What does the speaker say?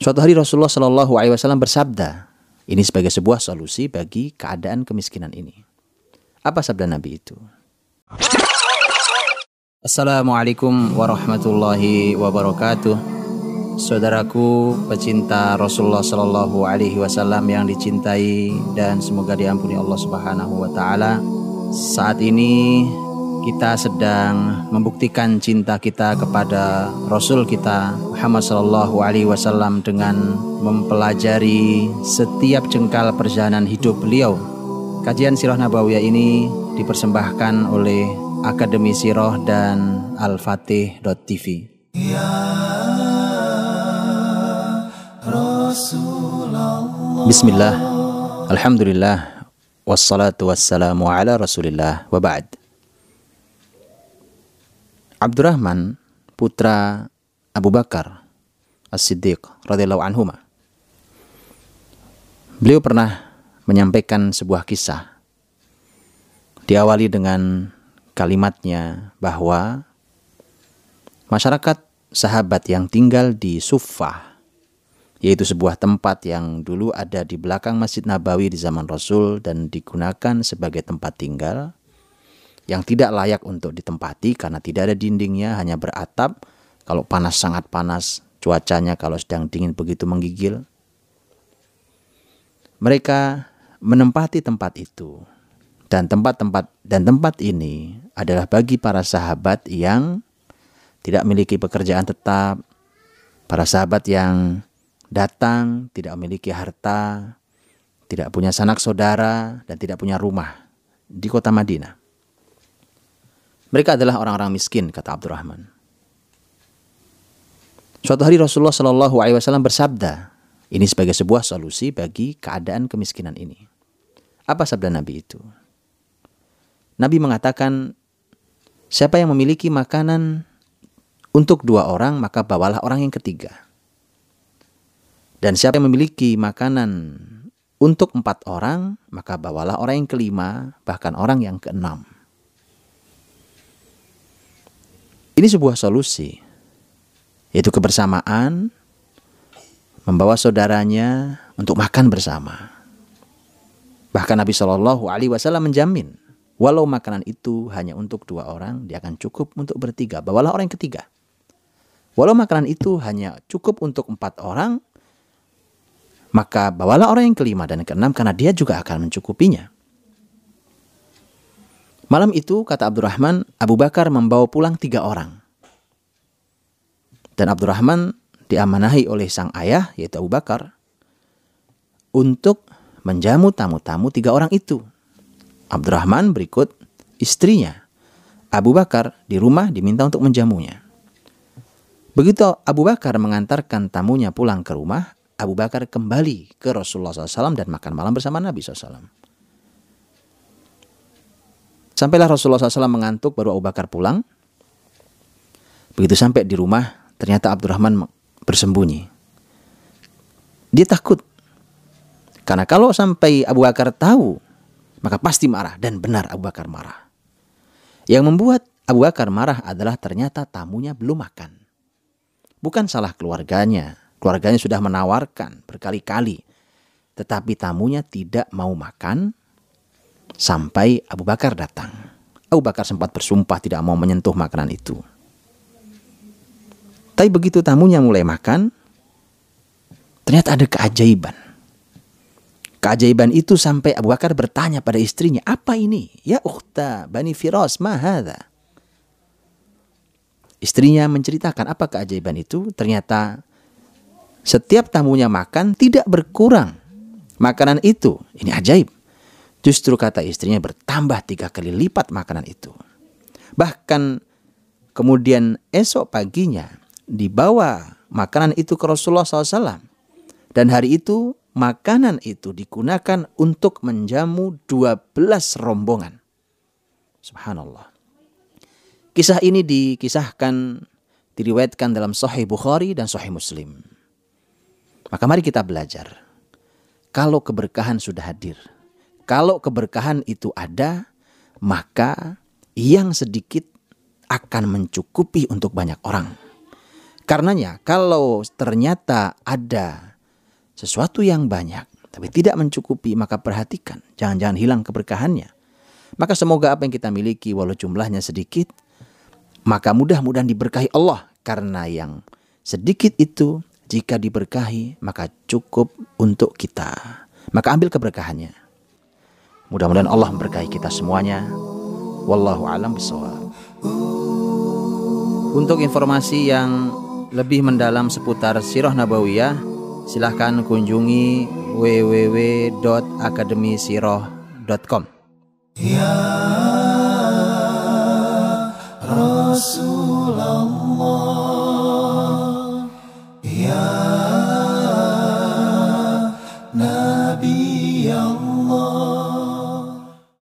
Suatu hari Rasulullah Shallallahu Alaihi Wasallam bersabda, ini sebagai sebuah solusi bagi keadaan kemiskinan ini. Apa sabda Nabi itu? Assalamualaikum warahmatullahi wabarakatuh. Saudaraku pecinta Rasulullah Shallallahu Alaihi Wasallam yang dicintai dan semoga diampuni Allah Subhanahu Wa Taala. Saat ini kita sedang membuktikan cinta kita kepada Rasul kita Muhammad Sallallahu Alaihi Wasallam dengan mempelajari setiap jengkal perjalanan hidup beliau. Kajian Sirah Nabawiyah ini dipersembahkan oleh Akademi Sirah dan Al-Fatih.tv. Ya Bismillah, Alhamdulillah, wassalatu wassalamu ala rasulillah, wa ba'd. Abdurrahman putra Abu Bakar As-Siddiq radhiyallahu anhu Beliau pernah menyampaikan sebuah kisah. Diawali dengan kalimatnya bahwa masyarakat sahabat yang tinggal di Suffah yaitu sebuah tempat yang dulu ada di belakang Masjid Nabawi di zaman Rasul dan digunakan sebagai tempat tinggal yang tidak layak untuk ditempati karena tidak ada dindingnya, hanya beratap. Kalau panas sangat panas, cuacanya kalau sedang dingin begitu menggigil. Mereka menempati tempat itu. Dan tempat-tempat dan tempat ini adalah bagi para sahabat yang tidak memiliki pekerjaan tetap, para sahabat yang datang tidak memiliki harta, tidak punya sanak saudara dan tidak punya rumah di kota Madinah. Mereka adalah orang-orang miskin, kata Abdurrahman. Suatu hari Rasulullah Shallallahu Alaihi Wasallam bersabda, ini sebagai sebuah solusi bagi keadaan kemiskinan ini. Apa sabda Nabi itu? Nabi mengatakan, siapa yang memiliki makanan untuk dua orang, maka bawalah orang yang ketiga. Dan siapa yang memiliki makanan untuk empat orang, maka bawalah orang yang kelima, bahkan orang yang keenam. Ini sebuah solusi, yaitu kebersamaan, membawa saudaranya untuk makan bersama. Bahkan Nabi Shallallahu Alaihi Wasallam menjamin, walau makanan itu hanya untuk dua orang, dia akan cukup untuk bertiga. Bawalah orang yang ketiga. Walau makanan itu hanya cukup untuk empat orang, maka bawalah orang yang kelima dan keenam karena dia juga akan mencukupinya. Malam itu, kata Abdurrahman, Abu Bakar membawa pulang tiga orang. Dan Abdurrahman diamanahi oleh sang ayah, yaitu Abu Bakar, untuk menjamu tamu-tamu tiga orang itu. Abdurrahman berikut istrinya. Abu Bakar di rumah diminta untuk menjamunya. Begitu Abu Bakar mengantarkan tamunya pulang ke rumah, Abu Bakar kembali ke Rasulullah SAW dan makan malam bersama Nabi SAW. Sampailah Rasulullah SAW mengantuk baru Abu Bakar pulang. Begitu sampai di rumah, ternyata Abdurrahman bersembunyi. Dia takut. Karena kalau sampai Abu Bakar tahu, maka pasti marah. Dan benar Abu Bakar marah. Yang membuat Abu Bakar marah adalah ternyata tamunya belum makan. Bukan salah keluarganya. Keluarganya sudah menawarkan berkali-kali. Tetapi tamunya tidak mau makan sampai Abu Bakar datang. Abu Bakar sempat bersumpah tidak mau menyentuh makanan itu. Tapi begitu tamunya mulai makan, ternyata ada keajaiban. Keajaiban itu sampai Abu Bakar bertanya pada istrinya, apa ini? Ya ukhta bani Firas, mahada. Istrinya menceritakan apa keajaiban itu. Ternyata setiap tamunya makan tidak berkurang makanan itu. Ini ajaib. Justru kata istrinya bertambah tiga kali lipat makanan itu. Bahkan kemudian esok paginya dibawa makanan itu ke Rasulullah SAW. Dan hari itu makanan itu digunakan untuk menjamu 12 rombongan. Subhanallah. Kisah ini dikisahkan, diriwayatkan dalam Sahih Bukhari dan Sahih Muslim. Maka mari kita belajar. Kalau keberkahan sudah hadir, kalau keberkahan itu ada, maka yang sedikit akan mencukupi untuk banyak orang. Karenanya, kalau ternyata ada sesuatu yang banyak tapi tidak mencukupi, maka perhatikan, jangan-jangan hilang keberkahannya. Maka semoga apa yang kita miliki walau jumlahnya sedikit, maka mudah-mudahan diberkahi Allah karena yang sedikit itu jika diberkahi maka cukup untuk kita. Maka ambil keberkahannya. Mudah-mudahan Allah memberkahi kita semuanya. Wallahu alam bisawab. Untuk informasi yang lebih mendalam seputar Sirah Nabawiyah, silahkan kunjungi www.akademisiroh.com. Ya Rasulullah, Ya